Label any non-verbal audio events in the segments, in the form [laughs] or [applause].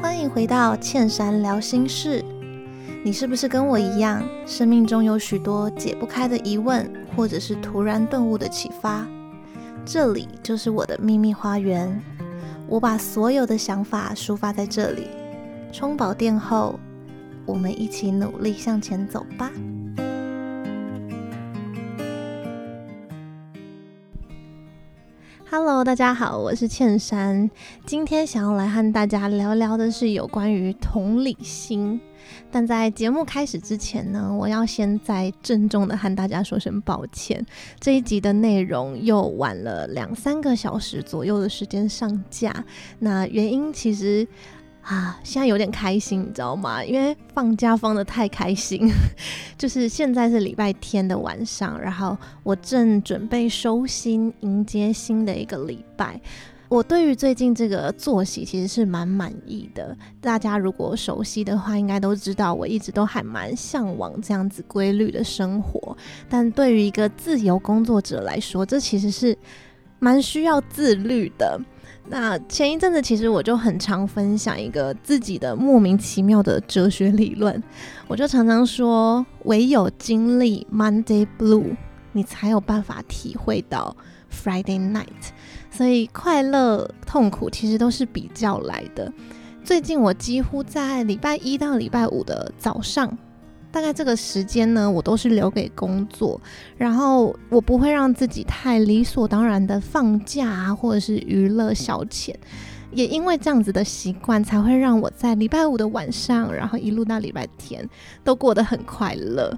欢迎回到倩珊聊心事。你是不是跟我一样，生命中有许多解不开的疑问，或者是突然顿悟的启发？这里就是我的秘密花园。我把所有的想法抒发在这里。充饱电后，我们一起努力向前走吧。Hello，大家好，我是倩珊。今天想要来和大家聊聊的是有关于同理心。但在节目开始之前呢，我要先再郑重的和大家说声抱歉，这一集的内容又晚了两三个小时左右的时间上架。那原因其实。啊，现在有点开心，你知道吗？因为放假放得太开心，[laughs] 就是现在是礼拜天的晚上，然后我正准备收心，迎接新的一个礼拜。我对于最近这个作息其实是蛮满意的。大家如果熟悉的话，应该都知道，我一直都还蛮向往这样子规律的生活。但对于一个自由工作者来说，这其实是蛮需要自律的。那前一阵子，其实我就很常分享一个自己的莫名其妙的哲学理论，我就常常说，唯有经历 Monday Blue，你才有办法体会到 Friday Night。所以快乐、痛苦其实都是比较来的。最近我几乎在礼拜一到礼拜五的早上。大概这个时间呢，我都是留给工作，然后我不会让自己太理所当然的放假啊，或者是娱乐消遣。也因为这样子的习惯，才会让我在礼拜五的晚上，然后一路到礼拜天，都过得很快乐。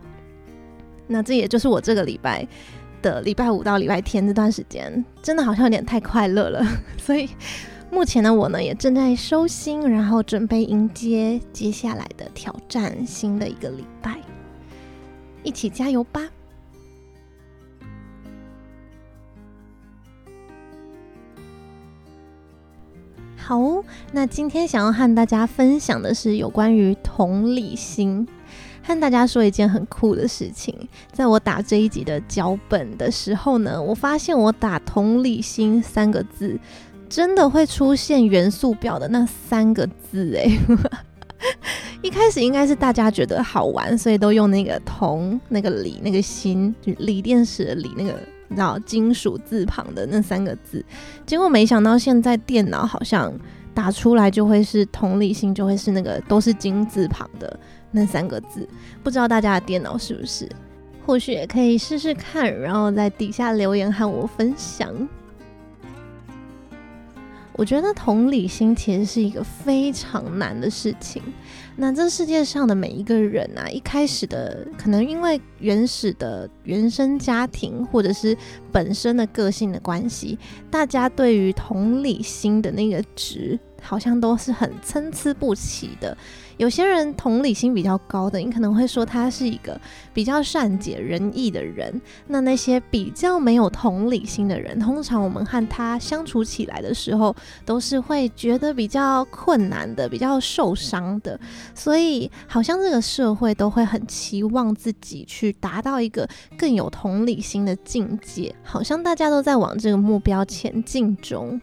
那这也就是我这个礼拜的礼拜五到礼拜天这段时间，真的好像有点太快乐了，[laughs] 所以。目前的我呢，也正在收心，然后准备迎接接下来的挑战，新的一个礼拜，一起加油吧！好，那今天想要和大家分享的是有关于同理心，和大家说一件很酷的事情，在我打这一集的脚本的时候呢，我发现我打“同理心”三个字。真的会出现元素表的那三个字哎，[laughs] 一开始应该是大家觉得好玩，所以都用那个铜、那个锂、那个锌，就锂电池的锂那个，你知道金属字旁的那三个字。结果没想到现在电脑好像打出来就会是同理心，就会是那个都是金字旁的那三个字。不知道大家的电脑是不是？或许也可以试试看，然后在底下留言和我分享。我觉得同理心其实是一个非常难的事情。那这世界上的每一个人啊，一开始的可能因为原始的原生家庭，或者是本身的个性的关系，大家对于同理心的那个值，好像都是很参差不齐的。有些人同理心比较高的，你可能会说他是一个比较善解人意的人。那那些比较没有同理心的人，通常我们和他相处起来的时候，都是会觉得比较困难的，比较受伤的。所以，好像这个社会都会很期望自己去达到一个更有同理心的境界，好像大家都在往这个目标前进中。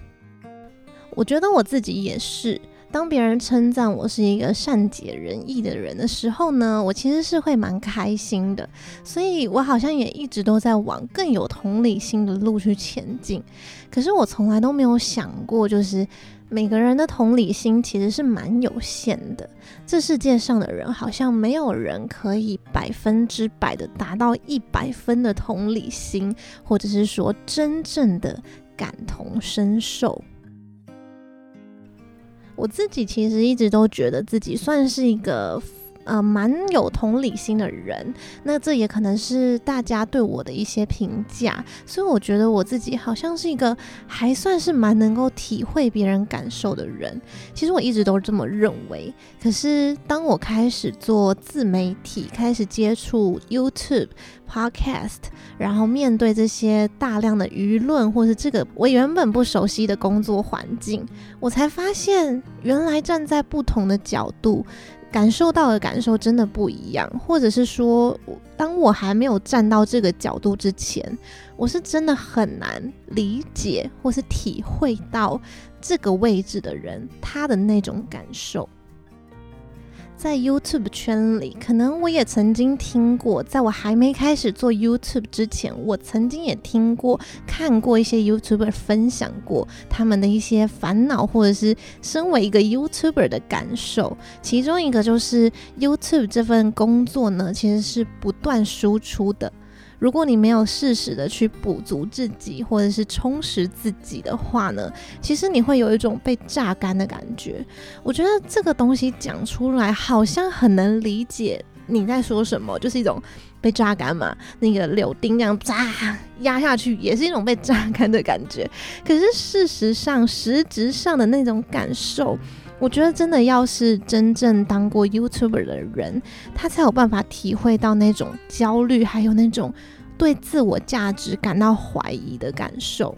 我觉得我自己也是。当别人称赞我是一个善解人意的人的时候呢，我其实是会蛮开心的。所以我好像也一直都在往更有同理心的路去前进。可是我从来都没有想过，就是每个人的同理心其实是蛮有限的。这世界上的人好像没有人可以百分之百的达到一百分的同理心，或者是说真正的感同身受。我自己其实一直都觉得自己算是一个呃蛮有同理心的人，那这也可能是大家对我的一些评价，所以我觉得我自己好像是一个还算是蛮能够体会别人感受的人。其实我一直都是这么认为，可是当我开始做自媒体，开始接触 YouTube。Podcast，然后面对这些大量的舆论，或是这个我原本不熟悉的工作环境，我才发现原来站在不同的角度，感受到的感受真的不一样。或者是说，当我还没有站到这个角度之前，我是真的很难理解或是体会到这个位置的人他的那种感受。在 YouTube 圈里，可能我也曾经听过，在我还没开始做 YouTube 之前，我曾经也听过、看过一些 YouTuber 分享过他们的一些烦恼，或者是身为一个 YouTuber 的感受。其中一个就是 YouTube 这份工作呢，其实是不断输出的。如果你没有适时的去补足自己，或者是充实自己的话呢，其实你会有一种被榨干的感觉。我觉得这个东西讲出来好像很能理解你在说什么，就是一种被榨干嘛。那个柳丁这样扎压下去，也是一种被榨干的感觉。可是事实上，实质上的那种感受。我觉得真的要是真正当过 YouTuber 的人，他才有办法体会到那种焦虑，还有那种对自我价值感到怀疑的感受。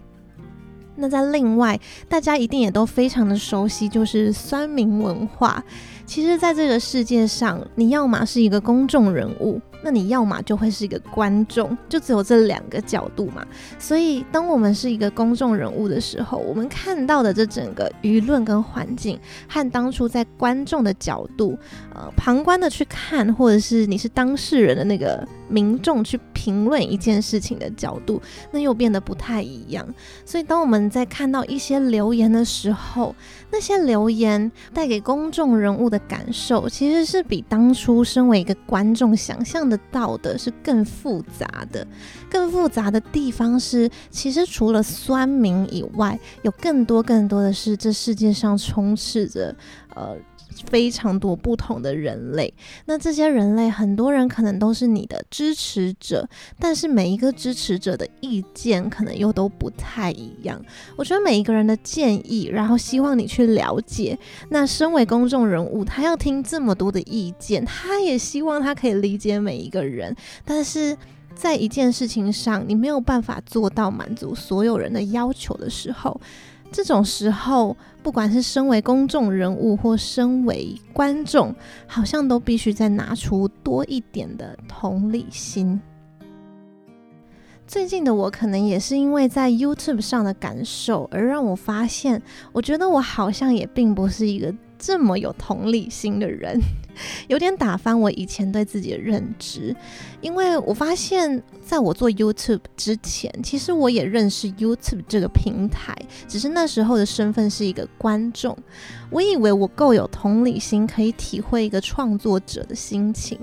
那在另外，大家一定也都非常的熟悉，就是酸民文化。其实，在这个世界上，你要么是一个公众人物。那你要么就会是一个观众，就只有这两个角度嘛。所以，当我们是一个公众人物的时候，我们看到的这整个舆论跟环境，和当初在观众的角度，呃，旁观的去看，或者是你是当事人的那个民众去评论一件事情的角度，那又变得不太一样。所以，当我们在看到一些留言的时候，那些留言带给公众人物的感受，其实是比当初身为一个观众想象得到的是更复杂的。更复杂的地方是，其实除了酸民以外，有更多更多的是这世界上充斥着呃。非常多不同的人类，那这些人类很多人可能都是你的支持者，但是每一个支持者的意见可能又都不太一样。我觉得每一个人的建议，然后希望你去了解。那身为公众人物，他要听这么多的意见，他也希望他可以理解每一个人，但是在一件事情上，你没有办法做到满足所有人的要求的时候。这种时候，不管是身为公众人物或身为观众，好像都必须再拿出多一点的同理心。最近的我，可能也是因为在 YouTube 上的感受，而让我发现，我觉得我好像也并不是一个这么有同理心的人。有点打翻我以前对自己的认知，因为我发现，在我做 YouTube 之前，其实我也认识 YouTube 这个平台，只是那时候的身份是一个观众。我以为我够有同理心，可以体会一个创作者的心情。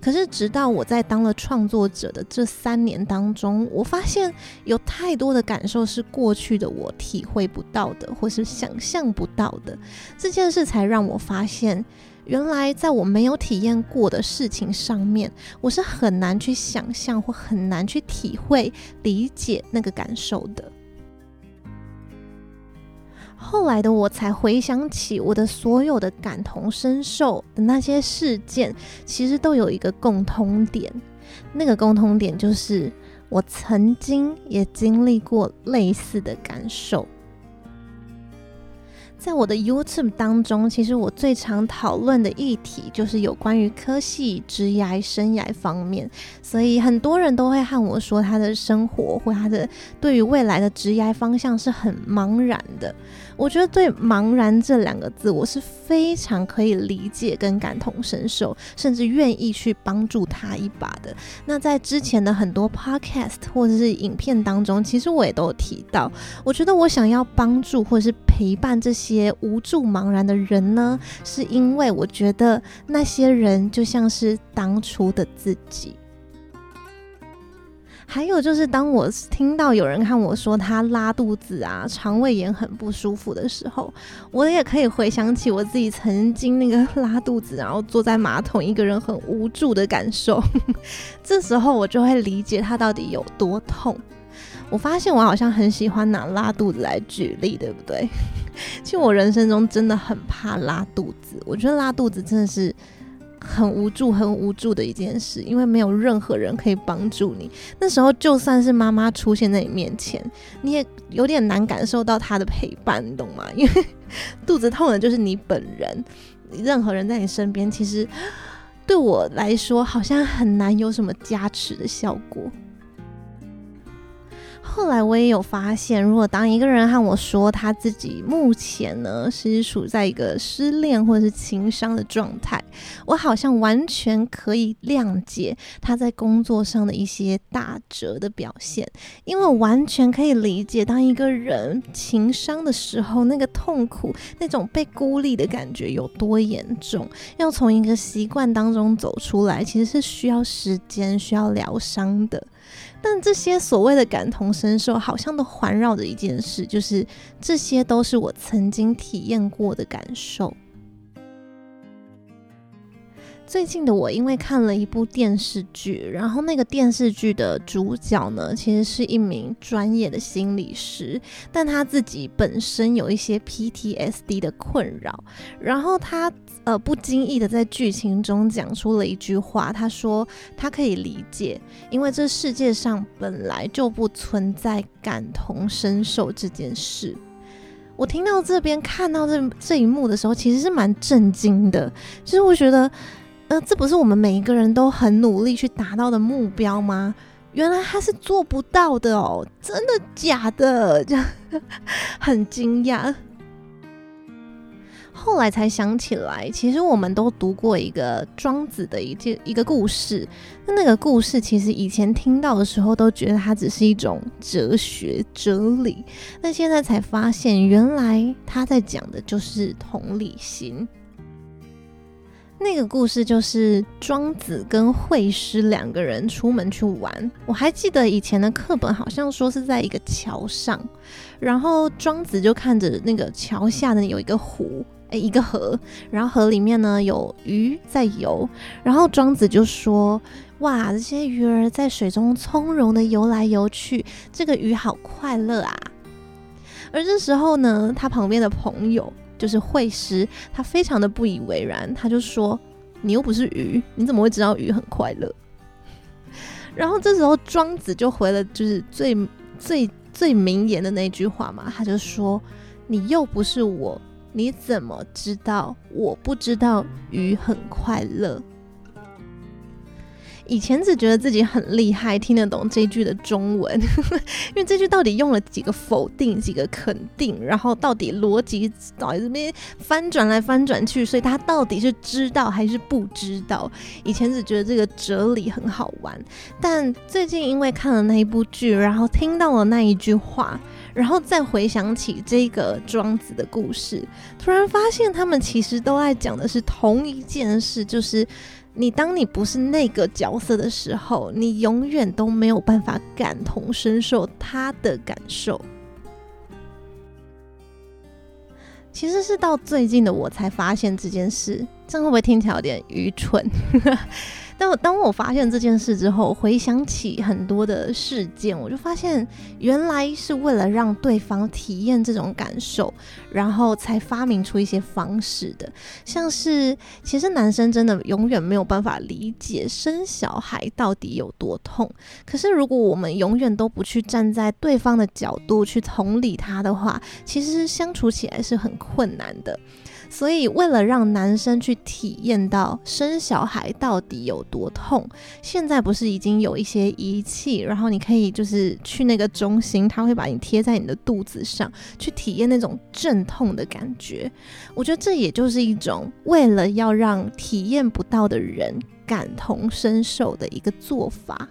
可是，直到我在当了创作者的这三年当中，我发现有太多的感受是过去的我体会不到的，或是想象不到的。这件事才让我发现。原来在我没有体验过的事情上面，我是很难去想象或很难去体会、理解那个感受的。后来的我才回想起，我的所有的感同身受的那些事件，其实都有一个共通点。那个共通点就是，我曾经也经历过类似的感受。在我的 YouTube 当中，其实我最常讨论的议题就是有关于科系、职涯、生涯方面，所以很多人都会和我说，他的生活或他的对于未来的职涯方向是很茫然的。我觉得对“茫然”这两个字，我是非常可以理解跟感同身受，甚至愿意去帮助他一把的。那在之前的很多 Podcast 或者是影片当中，其实我也都有提到，我觉得我想要帮助或者是陪伴这些些无助、茫然的人呢，是因为我觉得那些人就像是当初的自己。还有就是，当我听到有人看我说他拉肚子啊、肠胃炎很不舒服的时候，我也可以回想起我自己曾经那个拉肚子，然后坐在马桶一个人很无助的感受。[laughs] 这时候我就会理解他到底有多痛。我发现我好像很喜欢拿拉肚子来举例，对不对？其实我人生中真的很怕拉肚子，我觉得拉肚子真的是。很无助、很无助的一件事，因为没有任何人可以帮助你。那时候，就算是妈妈出现在你面前，你也有点难感受到她的陪伴，你懂吗？[laughs] 因为肚子痛的就是你本人，任何人在你身边，其实对我来说，好像很难有什么加持的效果。后来我也有发现，如果当一个人和我说他自己目前呢是处在一个失恋或者是情伤的状态，我好像完全可以谅解他在工作上的一些打折的表现，因为我完全可以理解，当一个人情伤的时候，那个痛苦、那种被孤立的感觉有多严重，要从一个习惯当中走出来，其实是需要时间、需要疗伤的。但这些所谓的感同身受，好像都环绕着一件事，就是这些都是我曾经体验过的感受。最近的我，因为看了一部电视剧，然后那个电视剧的主角呢，其实是一名专业的心理师，但他自己本身有一些 PTSD 的困扰，然后他呃不经意的在剧情中讲出了一句话，他说他可以理解，因为这世界上本来就不存在感同身受这件事。我听到这边看到这这一幕的时候，其实是蛮震惊的，其实我觉得。呃，这不是我们每一个人都很努力去达到的目标吗？原来他是做不到的哦，真的假的？[laughs] 这样很惊讶。后来才想起来，其实我们都读过一个庄子的一件一个故事。那那个故事其实以前听到的时候，都觉得它只是一种哲学哲理，但现在才发现，原来他在讲的就是同理心。那个故事就是庄子跟惠施两个人出门去玩。我还记得以前的课本好像说是在一个桥上，然后庄子就看着那个桥下呢有一个湖，诶，一个河，然后河里面呢有鱼在游，然后庄子就说：“哇，这些鱼儿在水中从容的游来游去，这个鱼好快乐啊。”而这时候呢，他旁边的朋友。就是惠施，他非常的不以为然，他就说：“你又不是鱼，你怎么会知道鱼很快乐？” [laughs] 然后这时候庄子就回了，就是最最最名言的那句话嘛，他就说：“你又不是我，你怎么知道我不知道鱼很快乐？”以前只觉得自己很厉害，听得懂这句的中文，[laughs] 因为这句到底用了几个否定，几个肯定，然后到底逻辑到底这边翻转来翻转去，所以他到底是知道还是不知道？以前只觉得这个哲理很好玩，但最近因为看了那一部剧，然后听到了那一句话，然后再回想起这个庄子的故事，突然发现他们其实都在讲的是同一件事，就是。你当你不是那个角色的时候，你永远都没有办法感同身受他的感受。其实是到最近的我才发现这件事，这样会不会听起来有点愚蠢？[laughs] 但我当我发现这件事之后，回想起很多的事件，我就发现原来是为了让对方体验这种感受，然后才发明出一些方式的。像是其实男生真的永远没有办法理解生小孩到底有多痛，可是如果我们永远都不去站在对方的角度去同理他的话，其实相处起来是很困难的。所以，为了让男生去体验到生小孩到底有多痛，现在不是已经有一些仪器，然后你可以就是去那个中心，他会把你贴在你的肚子上，去体验那种阵痛的感觉。我觉得这也就是一种为了要让体验不到的人感同身受的一个做法。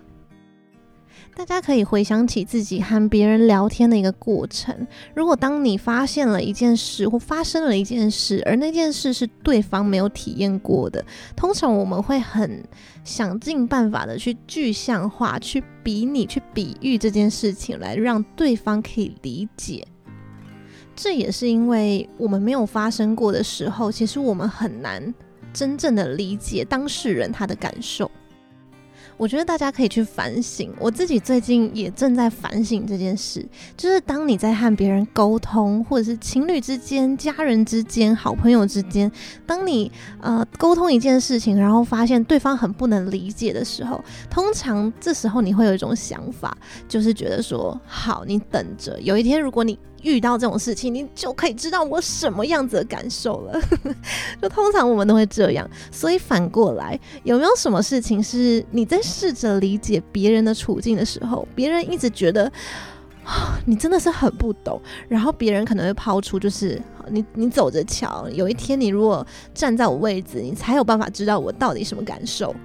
大家可以回想起自己和别人聊天的一个过程。如果当你发现了一件事或发生了一件事，而那件事是对方没有体验过的，通常我们会很想尽办法的去具象化、去比拟、去比喻这件事情，来让对方可以理解。这也是因为我们没有发生过的时候，其实我们很难真正的理解当事人他的感受。我觉得大家可以去反省，我自己最近也正在反省这件事。就是当你在和别人沟通，或者是情侣之间、家人之间、好朋友之间，当你呃沟通一件事情，然后发现对方很不能理解的时候，通常这时候你会有一种想法，就是觉得说：好，你等着，有一天如果你遇到这种事情，你就可以知道我什么样子的感受了。[laughs] 就通常我们都会这样，所以反过来，有没有什么事情是你在试着理解别人的处境的时候，别人一直觉得 [gasps] 你真的是很不懂。然后别人可能会抛出，就是 [gasps] 你你走着瞧，有一天你如果站在我位置，你才有办法知道我到底什么感受。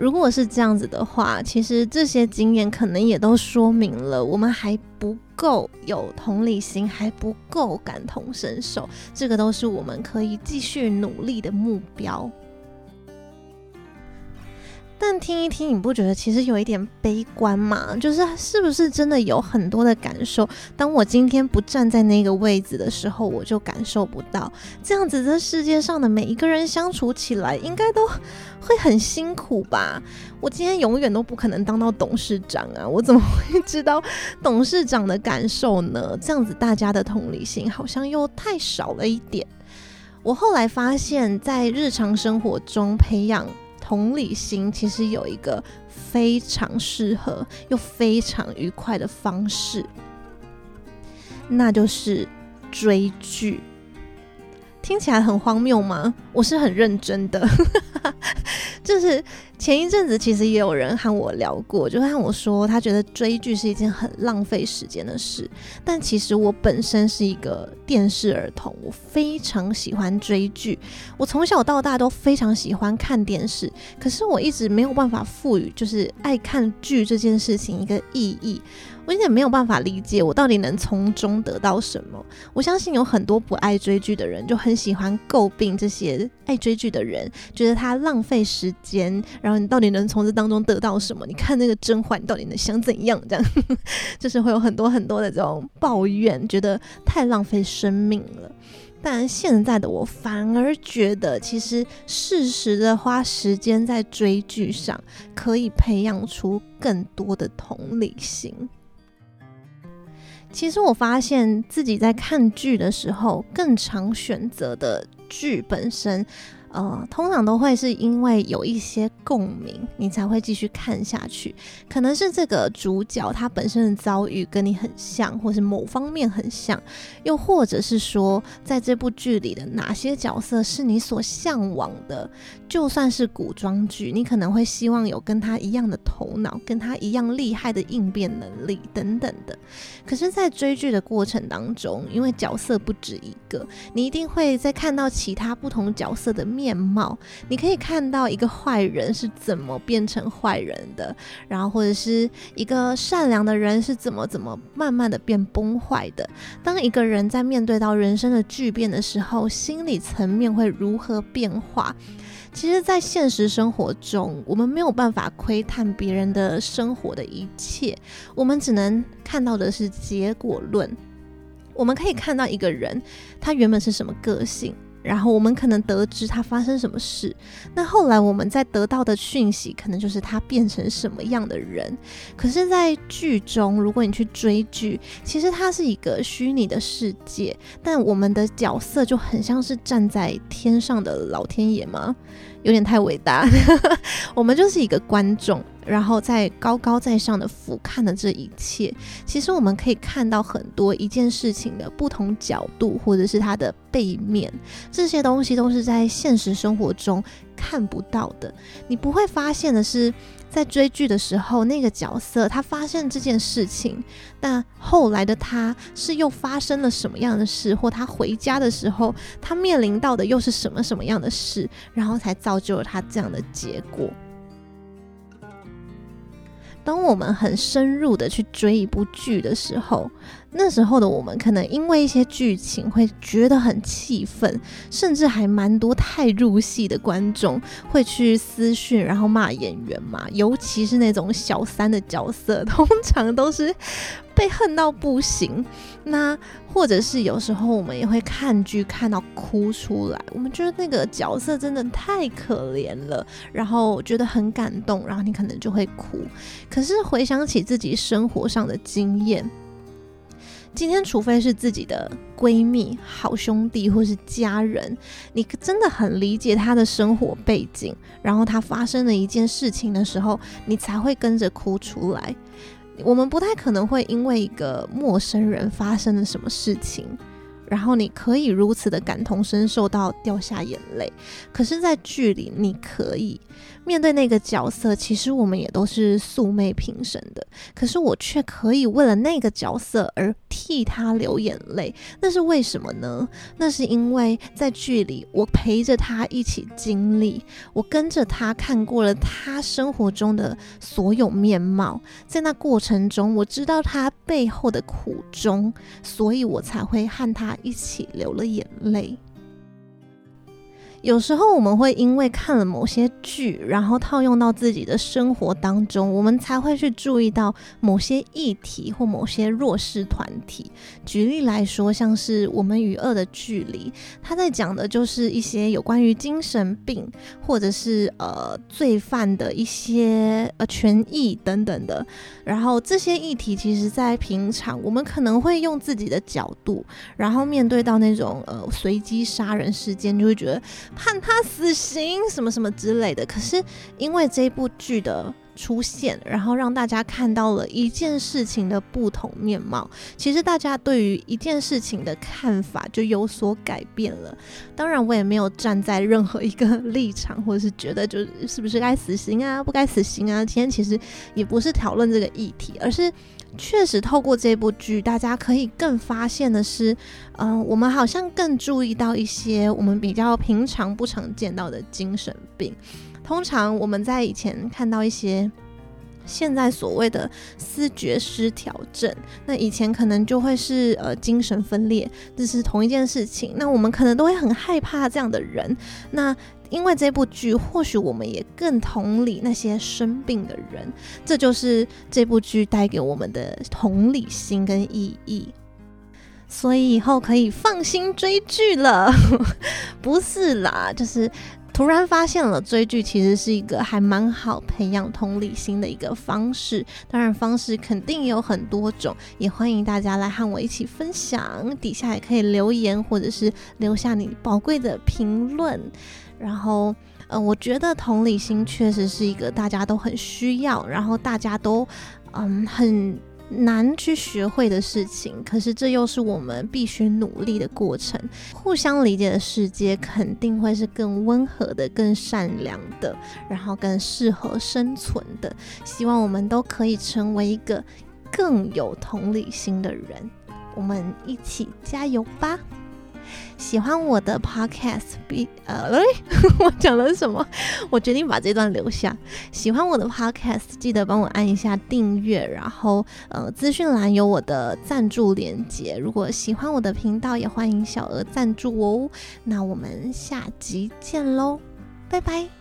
如果是这样子的话，其实这些经验可能也都说明了我们还不够有同理心，还不够感同身受。这个都是我们可以继续努力的目标。但听一听，你不觉得其实有一点悲观吗？就是是不是真的有很多的感受？当我今天不站在那个位置的时候，我就感受不到。这样子，这世界上的每一个人相处起来，应该都会很辛苦吧？我今天永远都不可能当到董事长啊！我怎么会 [laughs] 知道董事长的感受呢？这样子，大家的同理心好像又太少了一点。我后来发现，在日常生活中培养。同理心其实有一个非常适合又非常愉快的方式，那就是追剧。听起来很荒谬吗？我是很认真的。[laughs] 就是前一阵子，其实也有人和我聊过，就和我说，他觉得追剧是一件很浪费时间的事。但其实我本身是一个电视儿童，我非常喜欢追剧，我从小到大都非常喜欢看电视。可是我一直没有办法赋予就是爱看剧这件事情一个意义。我有点没有办法理解，我到底能从中得到什么？我相信有很多不爱追剧的人就很喜欢诟病这些爱追剧的人，觉得他浪费时间。然后你到底能从这当中得到什么？你看那个甄嬛，你到底能想怎样？这样 [laughs] 就是会有很多很多的这种抱怨，觉得太浪费生命了。但现在的我反而觉得，其实适时的花时间在追剧上，可以培养出更多的同理心。其实我发现自己在看剧的时候，更常选择的剧本身。呃，通常都会是因为有一些共鸣，你才会继续看下去。可能是这个主角他本身的遭遇跟你很像，或是某方面很像，又或者是说，在这部剧里的哪些角色是你所向往的。就算是古装剧，你可能会希望有跟他一样的头脑，跟他一样厉害的应变能力等等的。可是，在追剧的过程当中，因为角色不止一个，你一定会在看到其他不同角色的面貌。你可以看到一个坏人是怎么变成坏人的，然后或者是一个善良的人是怎么怎么慢慢的变崩坏的。当一个人在面对到人生的巨变的时候，心理层面会如何变化？其实，在现实生活中，我们没有办法窥探别人的生活的一切，我们只能看到的是结果论。我们可以看到一个人，他原本是什么个性。然后我们可能得知他发生什么事，那后来我们在得到的讯息，可能就是他变成什么样的人。可是，在剧中，如果你去追剧，其实它是一个虚拟的世界，但我们的角色就很像是站在天上的老天爷吗？有点太伟大，[laughs] 我们就是一个观众。然后在高高在上的俯瞰的这一切，其实我们可以看到很多一件事情的不同角度，或者是它的背面，这些东西都是在现实生活中看不到的。你不会发现的是，在追剧的时候，那个角色他发现这件事情，但后来的他是又发生了什么样的事，或他回家的时候，他面临到的又是什么什么样的事，然后才造就了他这样的结果。当我们很深入的去追一部剧的时候，那时候的我们可能因为一些剧情会觉得很气愤，甚至还蛮多太入戏的观众会去私讯，然后骂演员嘛。尤其是那种小三的角色，[laughs] 通常都是被恨到不行。那或者是有时候我们也会看剧看到哭出来，我们觉得那个角色真的太可怜了，然后觉得很感动，然后你可能就会哭。可是回想起自己生活上的经验。今天，除非是自己的闺蜜、好兄弟或是家人，你真的很理解他的生活背景，然后他发生了一件事情的时候，你才会跟着哭出来。我们不太可能会因为一个陌生人发生了什么事情，然后你可以如此的感同身受到掉下眼泪。可是，在剧里，你可以面对那个角色，其实我们也都是素昧平生的，可是我却可以为了那个角色而替他流眼泪，那是为什么呢？那是因为在剧里，我陪着他一起经历，我跟着他看过了他生活中的所有面貌，在那过程中，我知道他背后的苦衷，所以我才会和他一起流了眼泪。有时候我们会因为看了某些剧，然后套用到自己的生活当中，我们才会去注意到某些议题或某些弱势团体。举例来说，像是《我们与恶的距离》，他在讲的就是一些有关于精神病或者是呃罪犯的一些呃权益等等的。然后这些议题，其实在平常我们可能会用自己的角度，然后面对到那种呃随机杀人事件，就会觉得。判他死刑什么什么之类的，可是因为这部剧的出现，然后让大家看到了一件事情的不同面貌。其实大家对于一件事情的看法就有所改变了。当然，我也没有站在任何一个立场，或者是觉得就是是不是该死刑啊，不该死刑啊。今天其实也不是讨论这个议题，而是。确实，透过这部剧，大家可以更发现的是，嗯、我们好像更注意到一些我们比较平常不常见到的精神病。通常我们在以前看到一些现在所谓的思觉失调症，那以前可能就会是呃精神分裂，这是同一件事情。那我们可能都会很害怕这样的人。那因为这部剧，或许我们也更同理那些生病的人，这就是这部剧带给我们的同理心跟意义。所以以后可以放心追剧了，[laughs] 不是啦，就是突然发现了追剧其实是一个还蛮好培养同理心的一个方式。当然，方式肯定有很多种，也欢迎大家来和我一起分享，底下也可以留言或者是留下你宝贵的评论。然后，呃，我觉得同理心确实是一个大家都很需要，然后大家都嗯很难去学会的事情。可是这又是我们必须努力的过程。互相理解的世界肯定会是更温和的、更善良的，然后更适合生存的。希望我们都可以成为一个更有同理心的人。我们一起加油吧！喜欢我的 podcast，比呃，[laughs] 我讲了什么？我决定把这段留下。喜欢我的 podcast，记得帮我按一下订阅，然后呃，资讯栏有我的赞助链接。如果喜欢我的频道，也欢迎小额赞助哦。那我们下集见喽，拜拜。